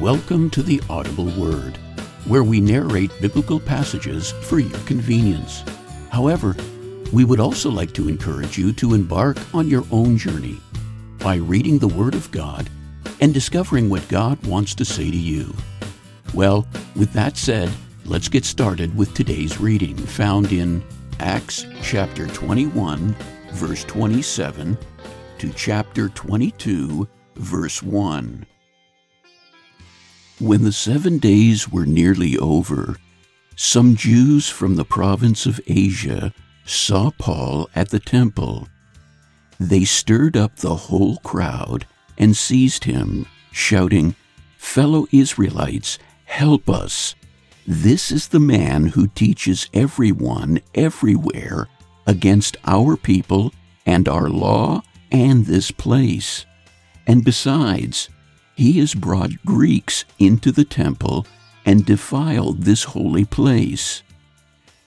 Welcome to the Audible Word, where we narrate biblical passages for your convenience. However, we would also like to encourage you to embark on your own journey by reading the Word of God and discovering what God wants to say to you. Well, with that said, let's get started with today's reading found in Acts chapter 21, verse 27 to chapter 22, verse 1. When the seven days were nearly over, some Jews from the province of Asia saw Paul at the temple. They stirred up the whole crowd and seized him, shouting, Fellow Israelites, help us! This is the man who teaches everyone everywhere against our people and our law and this place. And besides, he has brought Greeks into the temple and defiled this holy place.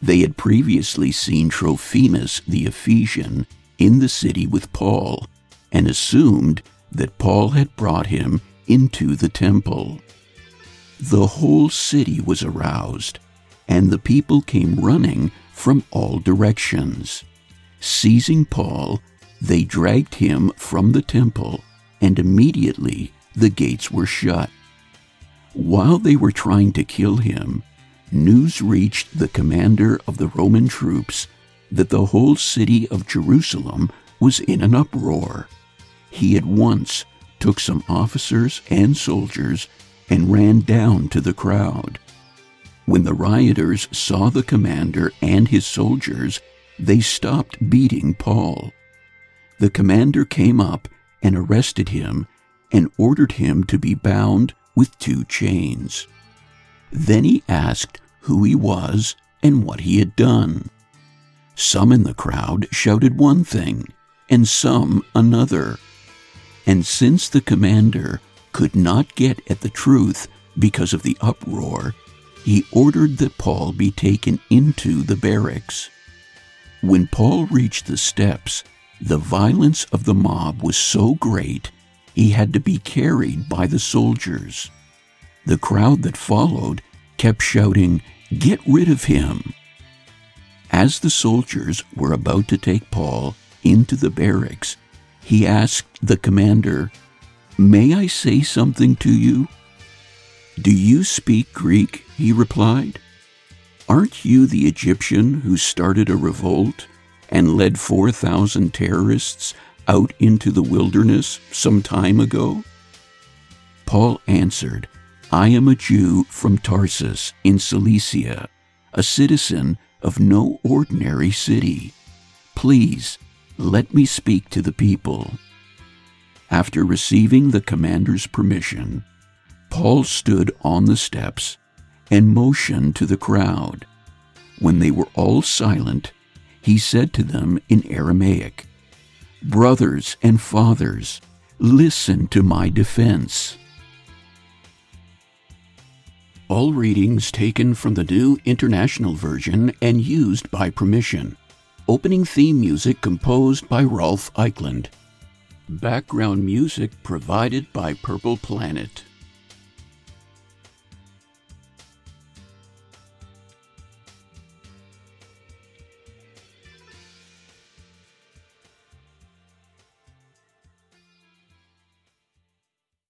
They had previously seen Trophimus the Ephesian in the city with Paul and assumed that Paul had brought him into the temple. The whole city was aroused, and the people came running from all directions. Seizing Paul, they dragged him from the temple, and immediately the gates were shut. While they were trying to kill him, news reached the commander of the Roman troops that the whole city of Jerusalem was in an uproar. He at once took some officers and soldiers and ran down to the crowd. When the rioters saw the commander and his soldiers, they stopped beating Paul. The commander came up and arrested him and ordered him to be bound with two chains. Then he asked who he was and what he had done. Some in the crowd shouted one thing, and some another. And since the commander could not get at the truth because of the uproar, he ordered that Paul be taken into the barracks. When Paul reached the steps, the violence of the mob was so great he had to be carried by the soldiers. The crowd that followed kept shouting, Get rid of him! As the soldiers were about to take Paul into the barracks, he asked the commander, May I say something to you? Do you speak Greek? He replied. Aren't you the Egyptian who started a revolt and led 4,000 terrorists out into the wilderness some time ago? Paul answered, I am a Jew from Tarsus in Cilicia, a citizen of no ordinary city. Please let me speak to the people. After receiving the commander's permission, Paul stood on the steps and motioned to the crowd. When they were all silent, he said to them in Aramaic, Brothers and fathers, listen to my defense. All readings taken from the New International Version and used by permission. Opening theme music composed by Rolf Eichland. Background music provided by Purple Planet.